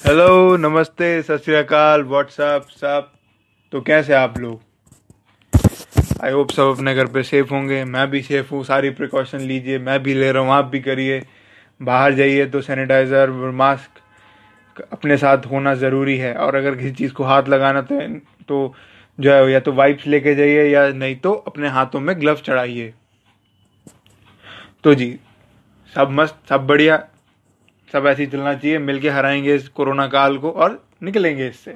Hello नमस्ते, सत श्रीकाल WhatsApp सब तो कैसे आप लोग? आई होप सब अपने घर पे सेफ़ होंगे। मैं भी सेफ़ हूँ। सारी प्रिकॉशन लीजिए। मैं भी ले रहा हूँ। आप भी करिए। बाहर जाइए तो सैनिटाइज़र मास्क अपने साथ होना ज़रूरी है। और अगर किसी चीज़ को हाथ लगाना तो तो जो है, या तो वाइप्स लेके जाइए या नहीं तो अपने हाथों में ग्लव्स चढ़ाइए। तो जी, सब मस्त, सब बढ़िया। सब ऐसे ही चलना चाहिए, मिलके हराएँगे इस कोरोना काल को और निकलेंगे इससे।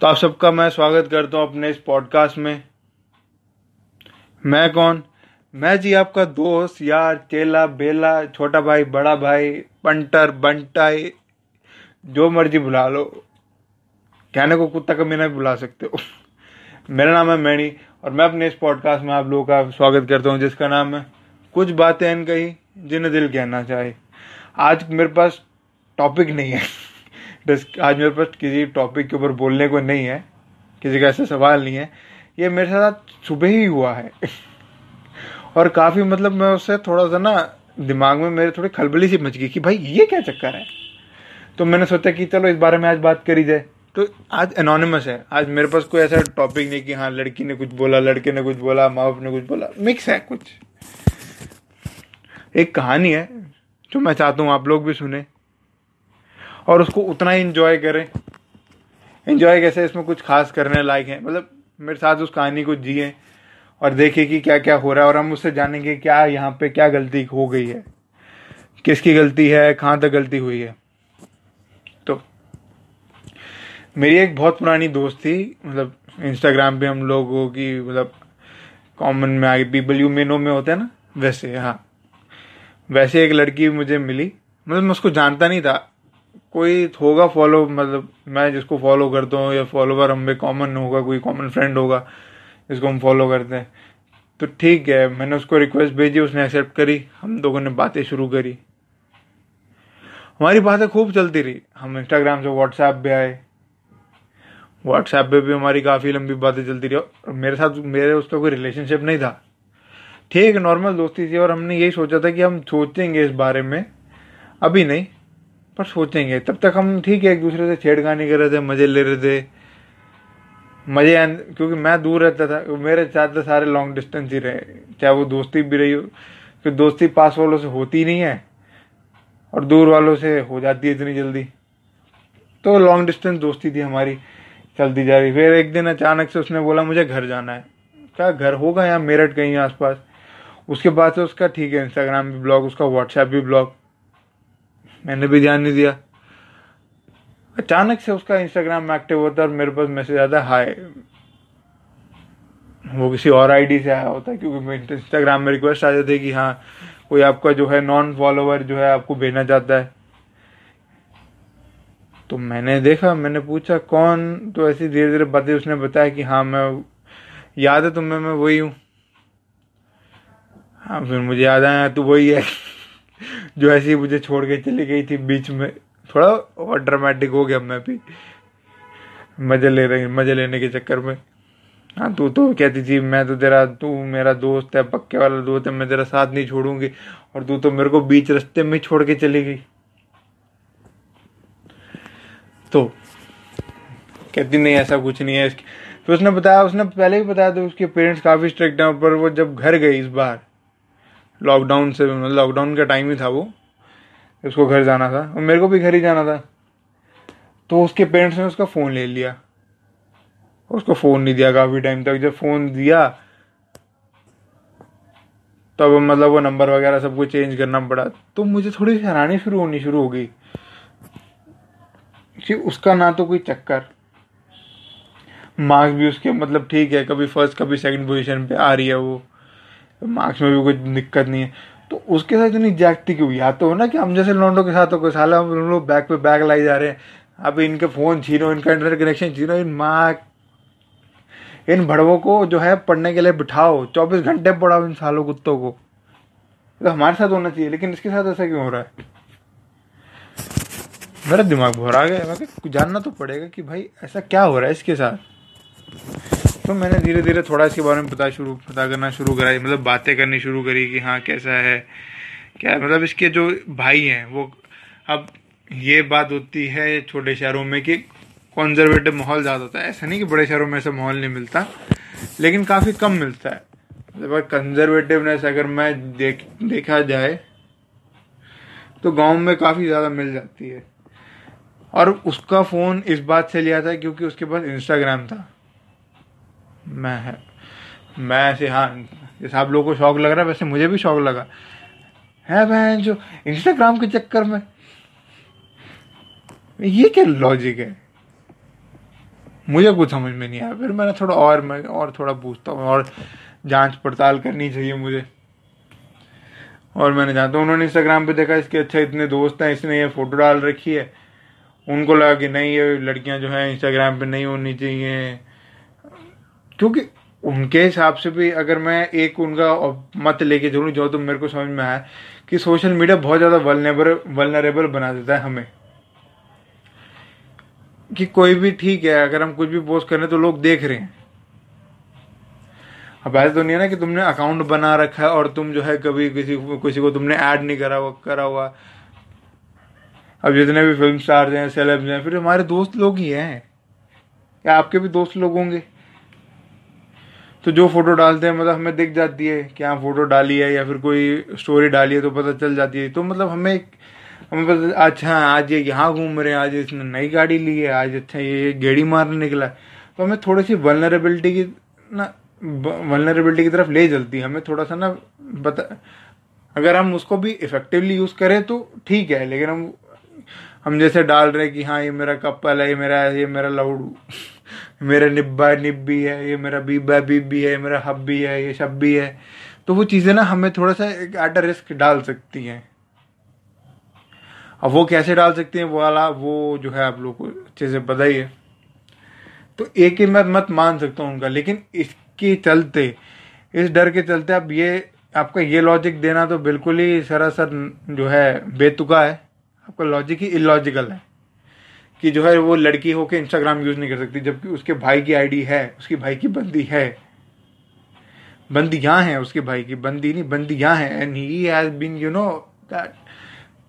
तो आप सबका मैं स्वागत करता हूँ अपने इस पॉडकास्ट में। मैं कौन? मैं जी आपका दोस्त, यार, चेला, बेला, छोटा भाई, बड़ा भाई, पंटर, बंटाई, जो मर्ज़ी बुला लो। कहने को कुत्ता कभी नहीं बुला सकते हो। मेरा नाम है मैणी और मैं अपने इस पॉडकास्ट में आप लोगों का स्वागत करता हूँ, जिसका नाम है कुछ बातें इन कही जिन्हें दिल कहना चाहे। आज मेरे पास टॉपिक नहीं है। आज मेरे पास किसी टॉपिक के ऊपर बोलने को नहीं है। किसी का ऐसा सवाल नहीं है। ये मेरे साथ सुबह ही हुआ है। और काफ़ी मतलब मैं उससे थोड़ा सा ना दिमाग में मेरे थोड़ी खलबली सी मच गई कि भाई ये क्या चक्कर है? तो मैंने सोचा कि चलो इस बारे में आज बात करी जाए। तो आज एनोनिमस है। आज मेरे पास कोई ऐसा टॉपिक नहीं कि हाँ लड़की ने कुछ बोला, लड़के ने कुछ बोला, माँ बाप ने कुछ बोला। मिक्स है कुछ। एक कहानी है, जो मैं चाहता हूँ आप लोग भी सुने। और उसको उतना ही इंजॉय करें। इंजॉय कैसे इसमें कुछ खास करने लायक है? मतलब मेरे साथ उस कहानी को जिए और देखे कि क्या क्या हो रहा है और हम उससे जानेंगे क्या यहाँ पे क्या गलती हो गई है। किसकी गलती है, कहाँ तक गलती हुई है। तो मेरी एक बहुत पुरानी दोस्त थी मतलब इंस्टाग्राम पे हम लोगों की मतलब कॉमन में आगे पीपल यू मेनो में होते हैं ना, वैसे हाँ। वैसे एक लड़की मुझे मिली। मतलब मैं उसको जानता नहीं था। कोई होगा फॉलो मतलब मैं जिसको फॉलो करता हूँ या फॉलोवर हम कॉमन होगा, कोई कॉमन फ्रेंड होगा, जिसको हम फॉलो करते हैं। तो ठीक है, मैंने उसको रिक्वेस्ट भेजी, उसने एक्सेप्ट करी, हम लोगों ने बातें शुरू करी। हमारी बातें खूब चलती रही। हम इंस्टाग्राम से व्हाट्सएप पे आए। व्हाट्सएप पे भी हमारी काफ़ी लंबी बातें चलती रही और मेरे साथ, मेरे उसका कोई रिलेशनशिप नहीं था। ठीक नॉर्मल दोस्ती थी और हमने यही सोचा था कि हम सोचेंगे इस बारे में। अभी नहीं, पर सोचेंगे। तब तक हम ठीक है, एक दूसरे से छेड़खानी कर रहे थे, मज़े ले रहे थे। मज़े क्योंकि मैं दूर रहता था, मेरे तो सारे लॉन्ग डिस्टेंस ही रहे। चाहे वो दोस्ती भी रही हो, क्योंकि दोस्ती पास वालों से होती नहीं है, और दूर वालों से हो जाती है इतनी जल्दी। तो लॉन्ग डिस्टेंस दोस्ती थी हमारी, चलती जा रही। फिर एक दिन अचानक से उसने बोला, मुझे घर जाना है। क्या घर होगा यहाँ, मेरठ कहीं आसपास? उसके बाद से उसका ठीक है इंस्टाग्राम भी ब्लॉग उसका व्हाट्सएप भी ब्लॉग मैंने भी ध्यान नहीं दिया। अचानक से उसका इंस्टाग्राम में एक्टिव होता है और मेरे पास मैसेज आता है हाय वो किसी और आईडी से आया होता है क्योंकि इंस्टाग्राम में रिक्वेस्ट आ जाती है कि हाँ कोई आपका जो है नॉन फॉलोवर जो है आपको भेजना चाहता है। तो मैंने देखा, मैंने पूछा, कौन? तो ऐसी धीरे धीरे बातें उसने बताया कि हाँ मैं याद है तुम्हें, मैं वही हूँ। हाँ फिर मुझे याद आया, तू वही है जो ऐसे मुझे छोड़ के चली गई थी बीच में। थोड़ा और ड्रामेटिक हो गया मैं भी। मज़े ले रही, मज़े लेने के चक्कर में। हाँ तू तो कहती थी, मैं तो तेरा, तू मेरा दोस्त है, पक्के वाला दोस्त है, मैं तेरा साथ नहीं छोड़ूँगी। और तू तो मेरे को बीच रास्ते में छोड़ के चली गई। तो कहती, नहीं, ऐसा कुछ नहीं है फिर उसने बताया, उसने पहले भी बताया था, उसके पेरेंट्स काफ़ी स्ट्रिक्ट हैं, पर वो जब घर गई इस बार लॉकडाउन से मतलब लॉकडाउन का टाइम ही था वो। उसको घर जाना था। और मेरे को भी घर ही जाना था। तो उसके पेरेंट्स ने उसका फ़ोन ले लिया। उसको फ़ोन नहीं दिया काफ़ी टाइम तक। जब फ़ोन दिया, तब तो मतलब वो नंबर वगैरह सब कुछ चेंज करना पड़ा। तो मुझे थोड़ी हैरानी शुरू होनी शुरू हो गई कि उसका ना तो कोई चक्कर। मार्क्स भी उसके मतलब ठीक है। कभी फ़र्स्ट कभी सेकंड पोजीशन पे आ रही है वो। मार्क्स में भी कोई दिक्कत नहीं है। तो उसके साथ इतनी जागती क्यों? या तो हो ना कि हम जैसे लॉन्डो के साथ हो, कोई साला हम लोग बैग पे बैग लाई जा रहे हैं। अब इनके फ़ोन छीनो, इनका इंटरनेट कनेक्शन छीनो, इन माँ इन भड़वों को जो है पढ़ने के लिए बिठाओ। चौबीस घंटे पढ़ाओ इन सालों कुत्तों को। तो हमारे साथ होना चाहिए, लेकिन इसके साथ ऐसा क्यों हो रहा है? मेरा दिमाग भरा गया मैं जानना तो पड़ेगा कि भाई ऐसा क्या हो रहा है इसके साथ। तो मैंने धीरे धीरे थोड़ा इसके बारे में पता शुरू, पता करना शुरू करा मतलब बातें करनी शुरू करी कि हाँ कैसा है, क्या मतलब इसके जो भाई हैं, वो अब ये बात होती है छोटे शहरों में कि कॉन्जर्वेटिव माहौल ज़्यादा होता है। ऐसा नहीं कि बड़े शहरों में ऐसा माहौल नहीं मिलता, लेकिन काफ़ी कम मिलता है। मतलब कंजर्वेटिवनेस अगर मैं देख, देखा जाए तो गाँव में काफ़ी ज़्यादा मिल जाती है। और उसका फ़ोन इस बात से लिया था क्योंकि उसके पास इंस्टाग्राम था। मैं है। मैं ऐसे हाँ जैसे आप लोगों को शौक लग रहा है, वैसे मुझे भी शौक लगा। है बहन, जो इंस्टाग्राम के चक्कर में। ये क्या लॉजिक है? मुझे कुछ समझ में नहीं आया। फिर मैंने थोड़ा और, मैं और थोड़ा पूछता हूँ, और जाँच पड़ताल करनी चाहिए मुझे। और मैंने जानता हूँ उन्होंने इंस्टाग्राम पे देखा, इसके अच्छा इतने दोस्त हैं, इसने ये फ़ोटो डाल रखी है। उनको लगा कि नहीं, ये लड़कियाँ जो है इंस्टाग्राम पे नहीं होनी चाहिए। क्योंकि उनके हिसाब से भी अगर मैं एक उनका मत लेके चलूँ, जो तो मेरे को समझ में आया, कि सोशल मीडिया बहुत ज़्यादा वलनेबल वलनरेबल बना देता है हमें। कि कोई भी ठीक है, अगर हम कुछ भी पोस्ट करें तो लोग देख रहे हैं। अब ऐसा तो नहीं है ना कि तुमने अकाउंट बना रखा है और तुम जो है कभी किसी किसी को तुमने ऐड नहीं करा हुआ करा हुआ। अब जितने भी फ़िल्म स्टार हैं सेलेब्स हैं, फिर हमारे दोस्त लोग ही हैं। या आपके भी दोस्त लोग होंगे? तो जो फ़ोटो डालते हैं मतलब हमें दिख जाती है कि हाँ फ़ोटो डाली है या फिर कोई स्टोरी डाली है तो पता चल जाती है। तो मतलब हमें हमें पता अच्छा आज ये यहाँ घूम रहे हैं, आज इसने नई गाड़ी ली है, आज अच्छा ये गेड़ी मारने निकला तो हमें थोड़ी सी वलनरेबिलिटी की ना वलनरेबिलिटी की तरफ़ ले चलती है। हमें थोड़ा सा ना बता, अगर हम उसको भी इफेक्टिवली यूज़ करें तो ठीक है, लेकिन हम हम जैसे डाल रहे हैं कि हाँ ये मेरा कपल है, ये मेरा ये मेरा लवड़ू। मेरा निब्बा निब्बी है, ये मेरा बीबा बीबी है मेरा हब्बी है, ये शब्बी है। तो वो चीज़ें ना हमें थोड़ा सा एक एट रिस्क डाल सकती हैं। अब वो कैसे डाल सकती हैं, वो वाला, वो जो है आप लोग को अच्छे से पता ही है। तो एक ही मैं मत मान सकता हूँ उनका, लेकिन इसके चलते, इस डर के चलते अब ये, आपका ये लॉजिक देना तो बिल्कुल ही सरासर जो है बेतुका है। आपका लॉजिक ही इलॉजिकल है। कि जो है वो लड़की होके इंस्टाग्राम यूज़ नहीं कर सकती, जबकि उसके भाई की आईडी है, उसकी भाई की बंदी है। बंदी यहाँ है उसके भाई की, बंदी नहीं बंदी यहाँ है। And he has been you know that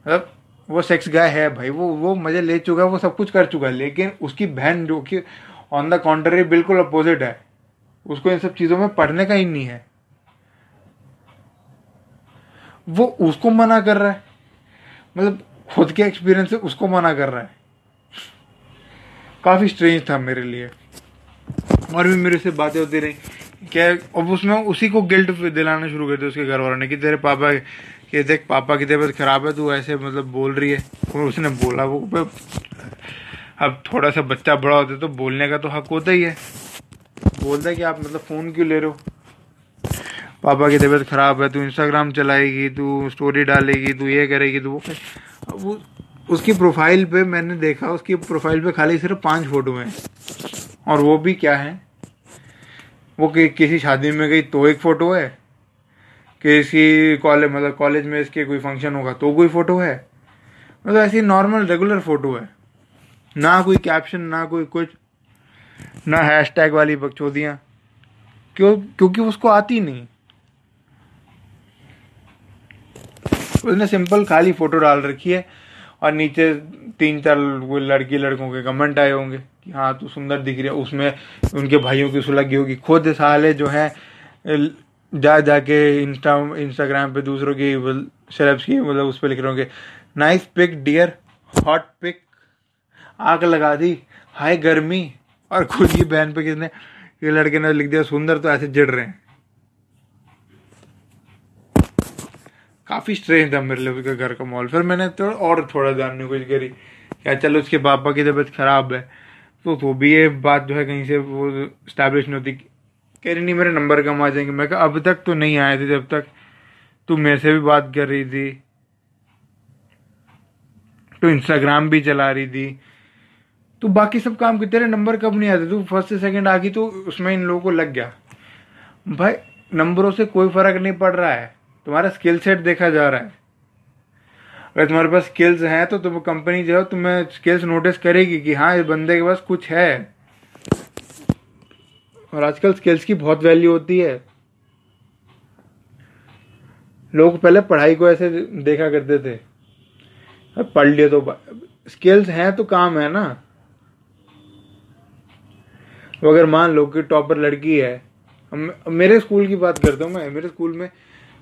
मतलब वो सेक्स गाय है भाई, वो वो मज़े ले चुका है, वो सब कुछ कर चुका है, लेकिन उसकी बहन जो कि ऑन द कॉन्ट्ररी बिल्कुल अपोजिट है। उसको इन सब चीज़ों में पढ़ने का ही नहीं है। वो उसको मना कर रहा है। मतलब खुद के एक्सपीरियंस से उसको मना कर रहा है। काफ़ी स्ट्रेंज था मेरे लिए। और भी मेरे से बातें होती रही। क्या अब उसमें उसी को गिल्ट दिलाना शुरू कर दिया उसके घर वालों ने कि तेरे पापा कि देख, पापा की तबीयत खराब है, तू ऐसे मतलब बोल रही है। और उसने बोला, वो अब थोड़ा सा बच्चा बड़ा होता है तो बोलने का तो हक होता ही है। बोलता है कि आप मतलब फ़ोन क्यों ले रहे हो? पापा की तबीयत खराब है, तू इंस्टाग्राम चलाएगी, तू स्टोरी डालेगी, तू ये करेगी, तू वो अब वो उसकी प्रोफ़ाइल पे मैंने देखा उसकी प्रोफ़ाइल पे खाली सिर्फ़ पाँच फ़ोटो हैं। और वो भी क्या है? वो कि, किसी शादी में गई तो एक फ़ोटो है? किसी कॉलेज मतलब कॉलेज में इसके कोई फ़ंक्शन होगा तो कोई फ़ोटो है? मतलब ऐसी नॉर्मल रेगुलर फ़ोटो है। ना कोई कैप्शन ना कोई कुछ ना हैश टैग वाली बकचोदियाँ। क्यों? क्योंकि उसको आती नहीं। उसने सिंपल खाली फ़ोटो डाल रखी है। और नीचे तीन चार लड़की लड़कों के कमेंट आए होंगे कि हाँ तू सुंदर दिख रही है। उसमें उनके भाइयों की सुलगी होगी। खुद साले जो है जा, जाके इंस्टा इंस्टाग्राम पे दूसरों की सेलेब्स की मतलब उस पर लिख रहे होंगे nice pic dear hot pic आग लगा दी. हाय गर्मी. और खुद की बहन पे किसने, ये लड़के ने लिख दिया, सुंदर तो ऐसे जड़ रहे हैं. काफ़ी स्ट्रेंज था मेरे लिए घर का माहौल। फिर मैंने तो और थोड़ा जानने की कोशिश करी, क्या चलो उसके पापा की तबीयत खराब है तो वो भी ये बात जो है कहीं से वो स्टैब्लिश नहीं होती। कह रही, नहीं, मेरे नंबर कम आ जाएँगे। मैं कहा, अब तक तो नहीं आए थे, जब तक तू मेरे से भी बात कर रही थी तो इंस्टाग्राम भी चला रही थी तो बाकी सब काम तेरे नंबर कब नहीं आते? तू फ़र्स्ट से सेकंड आ गई तो उसमें इन लोगों को लग गया। भाई नंबरों से कोई फ़र्क नहीं पड़ रहा है। तुम्हारा स्किल सेट देखा जा रहा है। अगर तुम्हारे पास स्किल्स हैं तो तुम कंपनी जो है, तुम्हें स्किल्स नोटिस करेगी कि हाँ इस बंदे के पास कुछ है। और आजकल स्किल्स की बहुत वैल्यू होती है। लोग पहले पढ़ाई को ऐसे देखा करते थे। पढ़ लिए तो स्किल्स हैं तो काम है ना। तो अगर मान लो कि टॉपर लड़की है। मेरे स्कूल की बात करता हूँ मैं। मेरे स्कूल में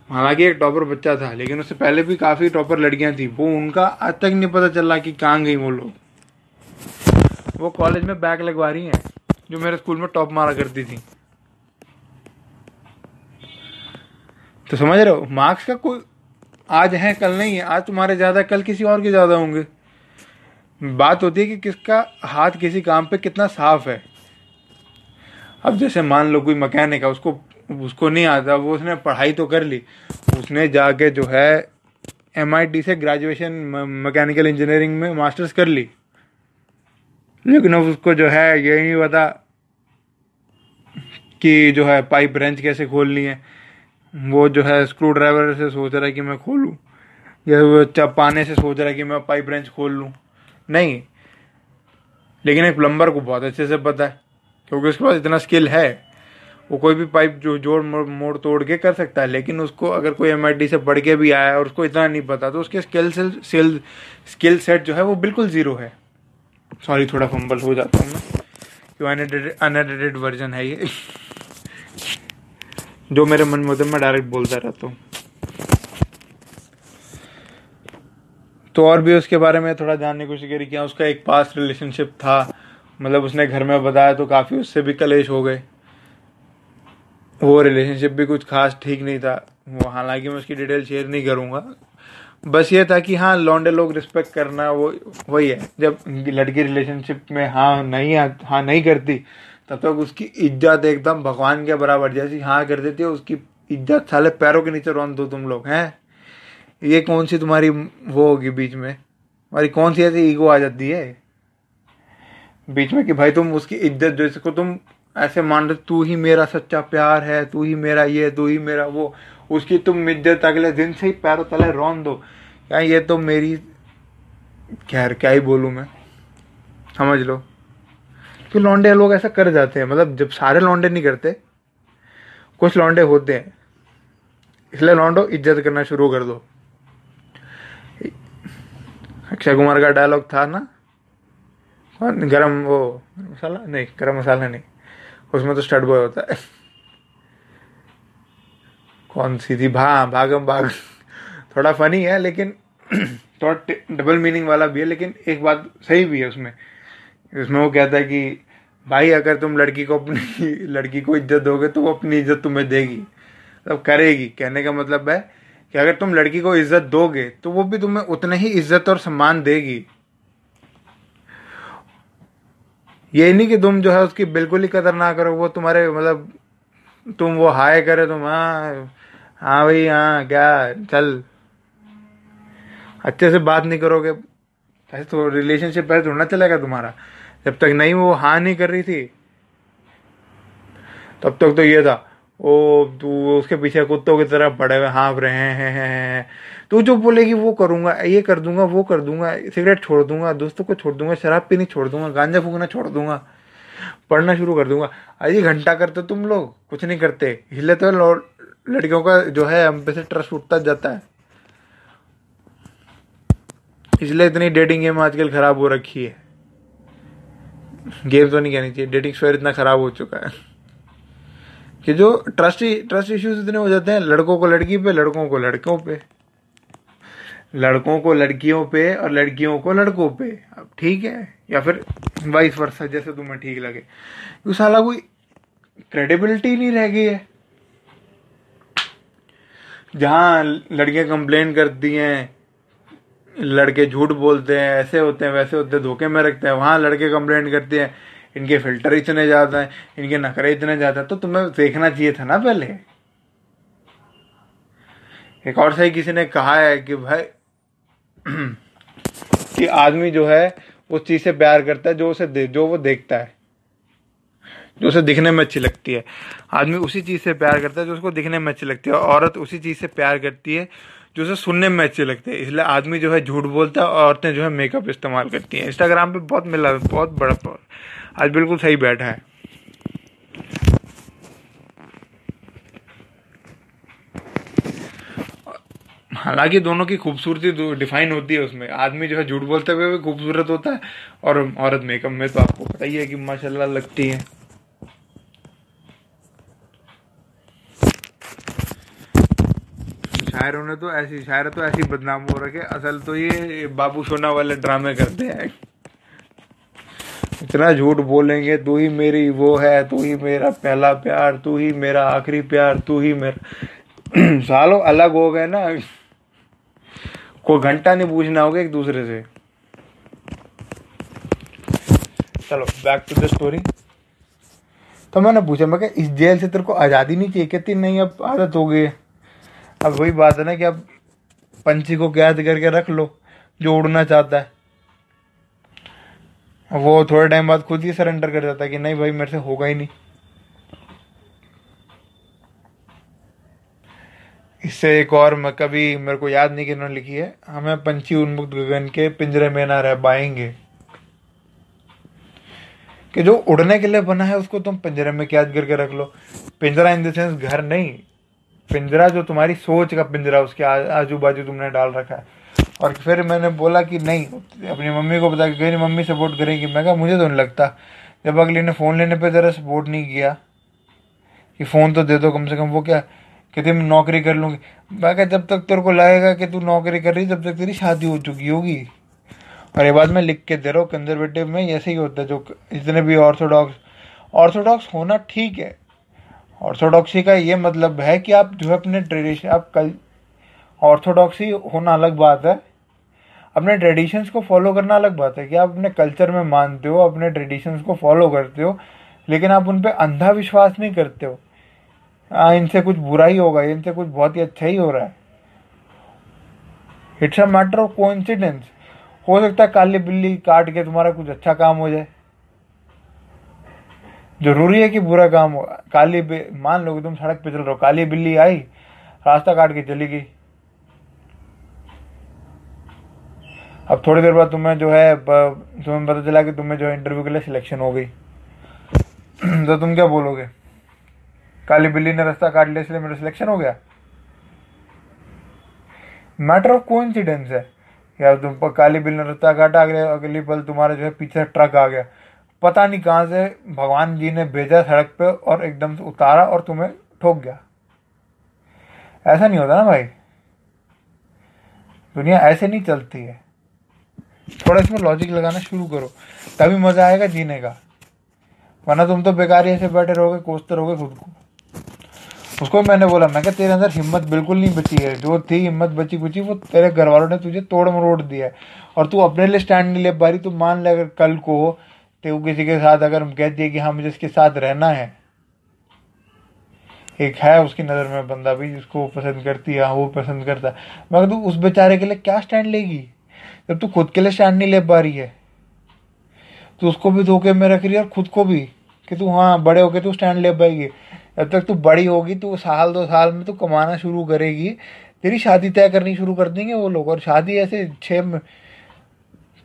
हालाँकि एक टॉपर बच्चा था, लेकिन उससे पहले भी काफ़ी टॉपर लड़कियाँ थी। वो उनका आज तक नहीं पता चला कि कहाँ गई वो लोग। वो कॉलेज में बैग लगवा रही हैं, जो मेरे स्कूल में टॉप मारा करती थी। तो समझ रहे हो मार्क्स का कोई आज है, कल नहीं है, आज तुम्हारे ज़्यादा, कल किसी और के ज़्यादा होंगे। बात होती है कि किसका हाथ किसी काम पे कितना साफ़ है। अब जैसे मान लो कोई मैकेनिक है, उसको उसको नहीं आता, वो उसने पढ़ाई तो कर ली। उसने जाके जो है एमआईटी से ग्रेजुएशन मैकेनिकल इंजीनियरिंग में मास्टर्स कर ली। लेकिन अब उसको जो है, ये नहीं पता कि जो है, पाइप रेंच कैसे खोलनी है। वो जो है स्क्रू ड्राइवर से सोच रहा है कि मैं खोलूँ। या वो चपाने से सोच रहा है कि मैं पाइप रेंच खोल लूँ। नहीं। लेकिन एक प्लम्बर को बहुत अच्छे से पता है, क्योंकि उसके पास इतना स्किल है। वो कोई भी पाइप जो, जोड़ मोड़ तोड़ के कर सकता है, लेकिन उसको अगर कोई एम से पढ़ के भी आया और उसको इतना नहीं पता तो उसके स्किल सेल स्किल सेट जो है वो बिल्कुल ज़ीरो है। सॉरी थोड़ा फंबल हो जाता हूँ मैं। क्यों अनएडिटेड वर्जन है ये? जो मेरे मन में मैं डायरेक्ट बोलता रहता हूँ। तो और भी उसके बारे में थोड़ा जानने की कोशिश करी क्या उसका एक पास रिलेशनशिप था। मतलब उसने घर में बताया तो काफ़ी उससे भी कलेश हो गए। वो रिलेशनशिप भी कुछ खास ठीक नहीं था। वो हालाँकि मैं उसकी डिटेल शेयर नहीं करूँगा। बस ये था कि हाँ लौंडे लोग रिस्पेक्ट करना वो, वही है। जब लड़की रिलेशनशिप में हाँ नहीं हाँ नहीं करती, तब तक तो उसकी इज़्ज़त एकदम भगवान के बराबर जैसी हाँ कर देती है। उसकी इज़्ज़त साले पैरों के नीचे रौन दो तुम लोग, हैं? ये कौन सी तुम्हारी वो होगी बीच में? हमारी कौन सी ऐसी ईगो आ जाती है? बीच में कि भाई तुम उसकी इज़्ज़त जो इसको तुम ऐसे मान रहे तू ही मेरा सच्चा प्यार है, तू ही मेरा ये, तू ही मेरा वो, उसकी तुम इज़्ज़त अगले दिन से ही पैरों तले रौन दो। क्या ये तो मेरी खैर, क्या ही बोलूँ मैं? समझ लो। कि लौंडे लोग ऐसा कर जाते हैं? मतलब जब सारे लौंडे नहीं करते, कुछ लौंडे होते हैं, इसलिए लौंडो इज़्ज़त करना शुरू कर दो। अक्षय कुमार का डायलॉग था ना? गरम वो मसाला? नहीं, गरम मसाला नहीं। उसमें तो स्टड बॉय होता है। कौन सी थी भा, भागम, भाग। थोड़ा फनी है, लेकिन थोड़ा डबल मीनिंग वाला भी है, लेकिन एक बात सही भी है उसमें। उसमें वो कहता है कि, भाई, अगर तुम लड़की को अपनी, लड़की को इज़्ज़त दोगे तो वो अपनी इज़्ज़त तुम्हें देगी। मतलब करेगी। कहने का मतलब है कि अगर तुम लड़की को इज़्ज़त दोगे तो वो भी तुम्हें उतना ही इज़्ज़त और सम्मान देगी। ये नहीं कि तुम जो है उसकी बिल्कुल ही कदर ना करो, वो तुम्हारे मतलब तुम वो हाय करे, तुम हाँ हाँ भाई हाँ क्या, चल। अच्छे से बात नहीं करोगे, ऐसे तो रिलेशनशिप ऐसे थोड़ा चलेगा तुम्हारा। जब तक नहीं वो हाँ नहीं कर रही थी, तब तक तो ये था। ओ, तू उसके पीछे कुत्तों की तरह पड़े हुए हाँफ रहे हैं तू जो बोलेगी वो करूँगा, ये कर दूँगा, वो कर दूँगा, सिगरेट छोड़ दूँगा, दोस्तों को छोड़ दूँगा, शराब पीनी छोड़ दूँगा, गांजा फूकना छोड़ दूँगा, पढ़ना शुरू कर दूँगा। अरे घंटा करते तुम लोग, कुछ नहीं करते। हिले तो लड़कियों का जो है, हम पे से ट्रस्ट उठता जाता है। इसलिए इतनी डेटिंग गेम आजकल खराब हो रखी है। गेम तो नहीं कहनी चाहिए डेटिंग स्क्वायर इतना खराब हो चुका है। कि जो ट्रस्ट ट्रस्ट इश्यूज़ इतने हो जाते हैं, लड़कों को लड़की पे, लड़कों को लड़कों पे। लड़कों को लड़कियों पे और लड़कियों को लड़कों पे। अब ठीक है, या फिर वाइस वर्षा जैसे तुम्हें ठीक लगे। तो साला कोई क्रेडिबिलिटी नहीं रह गई है? जहाँ लड़कियाँ कंप्लेन करती हैं, लड़के झूठ बोलते हैं, ऐसे होते हैं, वैसे होते हैं, धोखे में रखते हैं, वहाँ लड़के कंप्लेन करते हैं। इनके फ़िल्टर इतने ज़्यादा हैं, इनके नखरे इतने ज़्यादा तो तुम्हें देखना चाहिए था ना पहले? एक और सही किसी ने कहा है कि भाई, कि आदमी जो है, उस चीज़ से प्यार करता है, जो उसे दे, जो वो देखता है, जो उसे दिखने में अच्छी लगती है। आदमी उसी चीज़ से प्यार करता है, जो उसको दिखने में अच्छी लगती है औरत उसी चीज़ से प्यार करती है जो उसे सुनने में अच्छे लगते हैं, इसलिए आदमी जो है झूठ बोलता है और औरतें जो है मेकअप इस्तेमाल करती हैं। इंस्टाग्राम पे बहुत मिला, बहुत बड़ा आज बिल्कुल सही बैठा है। हालाँकि दोनों की खूबसूरती डिफाइन होती है उसमें। आदमी जो है झूठ बोलते हुए भी खूबसूरत होता है और औरत मेकअप में तो आपको पता ही है कि माशाल्लाह लगती है। शायरों ने तो ऐसी शायर तो ऐसी बदनाम हो रखे। असल तो ये बाबू सोना वाले ड्रामे करते हैं। इतना झूठ बोलेंगे, तू ही मेरी वो है, तू ही मेरा पहला प्यार, तू ही मेरा आखिरी प्यार, तू ही मेरा सालों अलग हो गए ना। कोई घंटा नहीं पूछना होगा एक दूसरे से। चलो बैक टू द स्टोरी तो मैंने पूछा, मैं इस जेल से तेरे को आज़ादी नहीं चाहिए? कहती, नहीं, अब आदत हो गई है। अब वही बात है ना कि अब पंछी को कैद करके रख लो, जो उड़ना चाहता है। वो थोड़े टाइम बाद खुद ही सरेंडर कर जाता है कि नहीं भाई, मेरे से होगा ही नहीं। इससे एक और मैं कभी मेरे को याद नहीं कि उन्होंने लिखी है, हमें पंछी उन्मुक्त गगन के पिंजरे में ना रह पाएँगे। कि जो उड़ने के लिए बना है, उसको तुम पिंजरे में कैद करके रख लो। पिंजरा इन द सेंस घर नहीं पिंजरा जो तुम्हारी सोच का पिंजरा, उसके आजू बाजू तुमने डाल रखा है। और फिर मैंने बोला कि नहीं, अपनी मम्मी को बता कि मम्मी सपोर्ट करेगी। मैं कहा, मुझे तो नहीं लगता। जब अगली ने फ़ोन लेने पे ज़रा सपोर्ट नहीं किया, कि फ़ोन तो दे दो कम से कम, वो क्या कहते मैं नौकरी कर लूँगी? मैं कहा, जब तक तेरे को लगेगा कि तू नौकरी कर रही, जब तक तेरी शादी हो चुकी होगी। और ये बात मैं लिख के दे रहा हूँ कंजर्वेटिव में ऐसे ही होता है, जो जितने भी ऑर्थोडॉक्स ऑर्थोडॉक्स होना ठीक है। ऑर्थोडॉक्सी का ये मतलब है कि आप जो है अपने ट्रेडिशन आप कल ऑर्थोडॉक्सी होना अलग बात है। अपने ट्रेडिशंस को फॉलो करना अलग बात है कि आप अपने कल्चर में मानते हो अपने ट्रेडिशंस को फॉलो करते हो लेकिन आप उन पर अंधा विश्वास नहीं करते हो। आ, इनसे कुछ बुरा ही होगा इनसे कुछ बहुत ही अच्छा ही हो रहा है। It's a matter of coincidence हो सकता है काली बिल्ली काट के तुम्हारा कुछ अच्छा काम हो जाए। ज़रूरी है कि बुरा काम हो। काली मान लो तुम सड़क पे चल रहे हो, काली बिल्ली आई, रास्ता काट के चली गई। अब थोड़ी देर बाद तुम्हें जो है तुम्हें पता चला कि तुम्हें जो है इंटरव्यू के लिए सिलेक्शन हो गई। तो तुम क्या बोलोगे? काली बिल्ली ने रास्ता काट लिया, इसलिए मेरा सिलेक्शन हो गया? मैटर ऑफ़ कोइंसिडेंस है। या तुम काली बिल्ली ने रास्ता काटा, अगले अगली पल तुम्हारे जो है पीछे ट्रक आ गया। पता नहीं कहाँ से भगवान जी ने भेजा सड़क पे और एकदम से उतारा और तुम्हें ठोक गया। ऐसा नहीं होता ना भाई। दुनिया ऐसे नहीं चलती है। थोड़ा इसमें लॉजिक लगाना शुरू करो, तभी मज़ा आएगा जीने का। वरना तुम तो बेकार ऐसे बैठे रहोगे, कोसते रहोगे खुद को। उसको मैंने बोला, मैं तेरे अंदर हिम्मत बिल्कुल नहीं बची है। जो थी हिम्मत बची बची वो तेरे घर वालों ने तुझे तोड़ मरोड़ दिया है। और तू अपने लिए स्टैंड नहीं ले पा रही, तू मान ले अगर कल को तो किसी के साथ अगर हम कहती है कि हाँ मुझे इसके साथ रहना है। एक है उसकी नज़र में बंदा भी जिसको वो पसंद करती है हाँ वो पसंद करता है। मगर तू उस बेचारे के लिए क्या स्टैंड लेगी? जब तू खुद के लिए स्टैंड नहीं ले पा रही है तो उसको भी धोखे में रख रही है और खुद को भी कि तू हाँ बड़े होके तू स्टैंड ले पाएगी। जब तक तू बड़ी होगी तो साल दो साल में तू कमाना शुरू करेगी। तेरी शादी तय करनी शुरू कर देंगे वो लोग और शादी ऐसे छः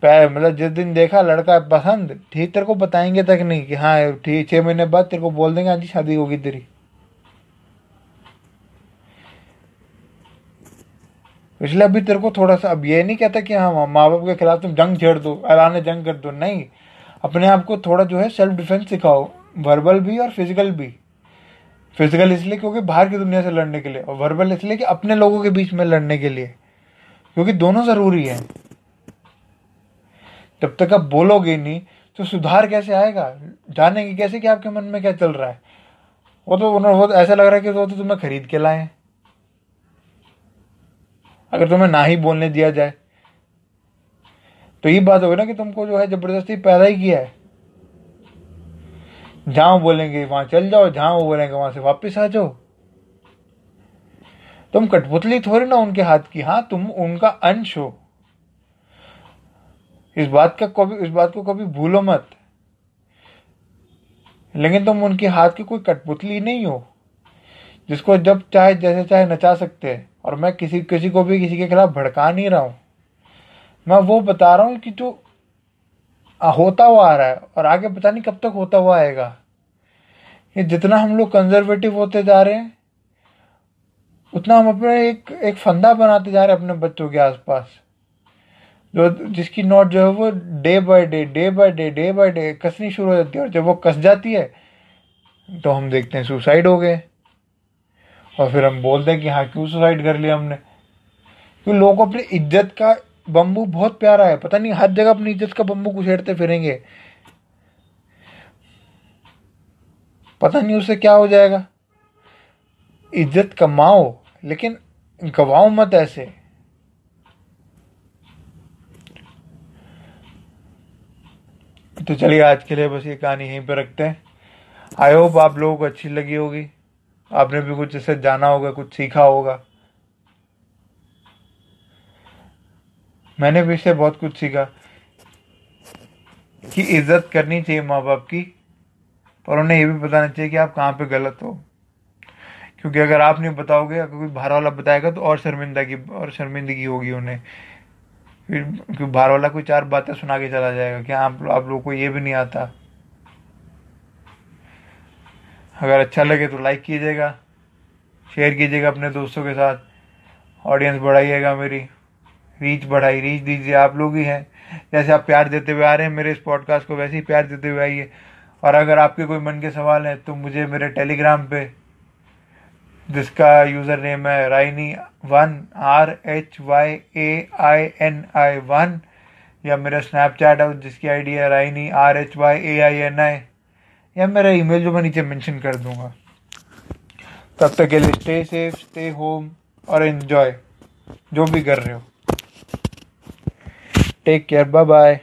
मतलब जिस दिन देखा लड़का पसंद, ठीक, तेरे को बताएँगे तक नहीं कि हाँ ठीक छः महीने बाद तेरे को बोल देंगे आज शादी होगी तेरी। इसलिए अभी तेरे को थोड़ा सा अब ये नहीं कहता कि हाँ माँ बाप के खिलाफ तुम जंग छेड़ दो, ऐलान जंग कर दो, नहीं। अपने आप को थोड़ा जो है सेल्फ डिफेंस सिखाओ वर्बल भी और फ़िज़िकल भी। फ़िज़िकल इसलिए क्योंकि बाहर की दुनिया से लड़ने के लिए, और वर्बल इसलिए कि अपने लोगों के बीच में लड़ने के लिए, क्योंकि दोनों ज़रूरी है। जब तक आप बोलोगे नहीं तो सुधार कैसे आएगा? जानेंगे कैसे कि आपके मन में क्या चल रहा है। वो तो उन्होंने, वो ऐसा लग रहा है कि वो तो तुम्हें खरीद के लाए अगर तुम्हें ना ही बोलने दिया जाए तो ये बात होगी ना कि तुमको जो है ज़बरदस्ती पैदा ही किया है। जहाँ बोलेंगे, वहाँ चल जाओ, जहाँ वो बोलेंगे, वहाँ से वापस आ जाओ। तुम कठपुतली थोड़ी ना उनके हाथ की हाँ तुम उनका अंश हो। इस बात का कभी, इस बात को कभी भूलो मत। लेकिन तुम उनके हाथ की कोई कठपुतली नहीं हो, जिसको जब चाहे, जैसे चाहे नचा सकते हैं। और मैं किसी किसी को भी किसी के खिलाफ भड़का नहीं रहा हूँ। मैं वो बता रहा हूँ कि जो होता हुआ आ रहा है, और आगे पता नहीं कब तक होता हुआ आएगा। ये जितना हम लोग कंजर्वेटिव होते जा रहे हैं, उतना हम अपने एक एक फंदा बनाते जा रहे हैं अपने बच्चों के आसपास। जो जिसकी नोट जो है वो day by day day by day day by day कसनी शुरू हो जाती है और जब वो कस जाती है तो हम देखते हैं सुसाइड हो गए। और फिर हम बोलते हैं कि हाँ क्यों सुसाइड कर लिया हमने? क्योंकि लोग अपनी इज़्ज़त का बम्बू बहुत प्यारा है। पता नहीं, हर जगह अपनी इज़्ज़त का बम्बू कुछेड़ते फिरेंगे। पता नहीं उससे क्या हो जाएगा। इज़्ज़त कमाओ, लेकिन गवाओ मत ऐसे। तो चलिए आज के लिए बस ये कहानी यहीं पर रखते हैं। आई होप आप लोगों को अच्छी लगी होगी। आपने भी कुछ इससे जाना होगा, कुछ सीखा होगा। मैंने भी इससे बहुत कुछ सीखा कि इज़्ज़त करनी चाहिए माँ बाप की, पर उन्हें ये भी बताना चाहिए कि आप कहाँ पे गलत हो। क्योंकि अगर आप नहीं बताओगे, अगर कोई बाहर वाला बताएगा तो और शर्मिंदगी और शर्मिंदगी होगी उन्हें। फिर बाहर वाला कोई चार बातें सुना के चला जाएगा कि आप आप लोगों को ये भी नहीं आता। अगर अच्छा लगे तो लाइक कीजिएगा शेयर कीजिएगा अपने दोस्तों के साथ। ऑडियंस बढ़ाइएगा मेरी। रीच बढ़ाई रीच दीजिए, आप लोग ही हैं। जैसे आप प्यार देते हुए आ रहे हैं मेरे इस पॉडकास्ट को, वैसे ही प्यार देते हुए आइए। और अगर आपके कोई मन के सवाल हैं तो मुझे मेरे टेलीग्राम पे जिसका यूज़र नेम है Rhyaini one R H Y A I N I one, या मेरा स्नैपचैट है, जिसकी आईडी है Rhyaini R H Y A I N I या मेरा ईमेल जो मैं नीचे मेंशन कर दूँगा। तब तक के लिए स्टे सेफ़ स्टे होम और एंजॉय जो भी कर रहे हो। Take care bye bye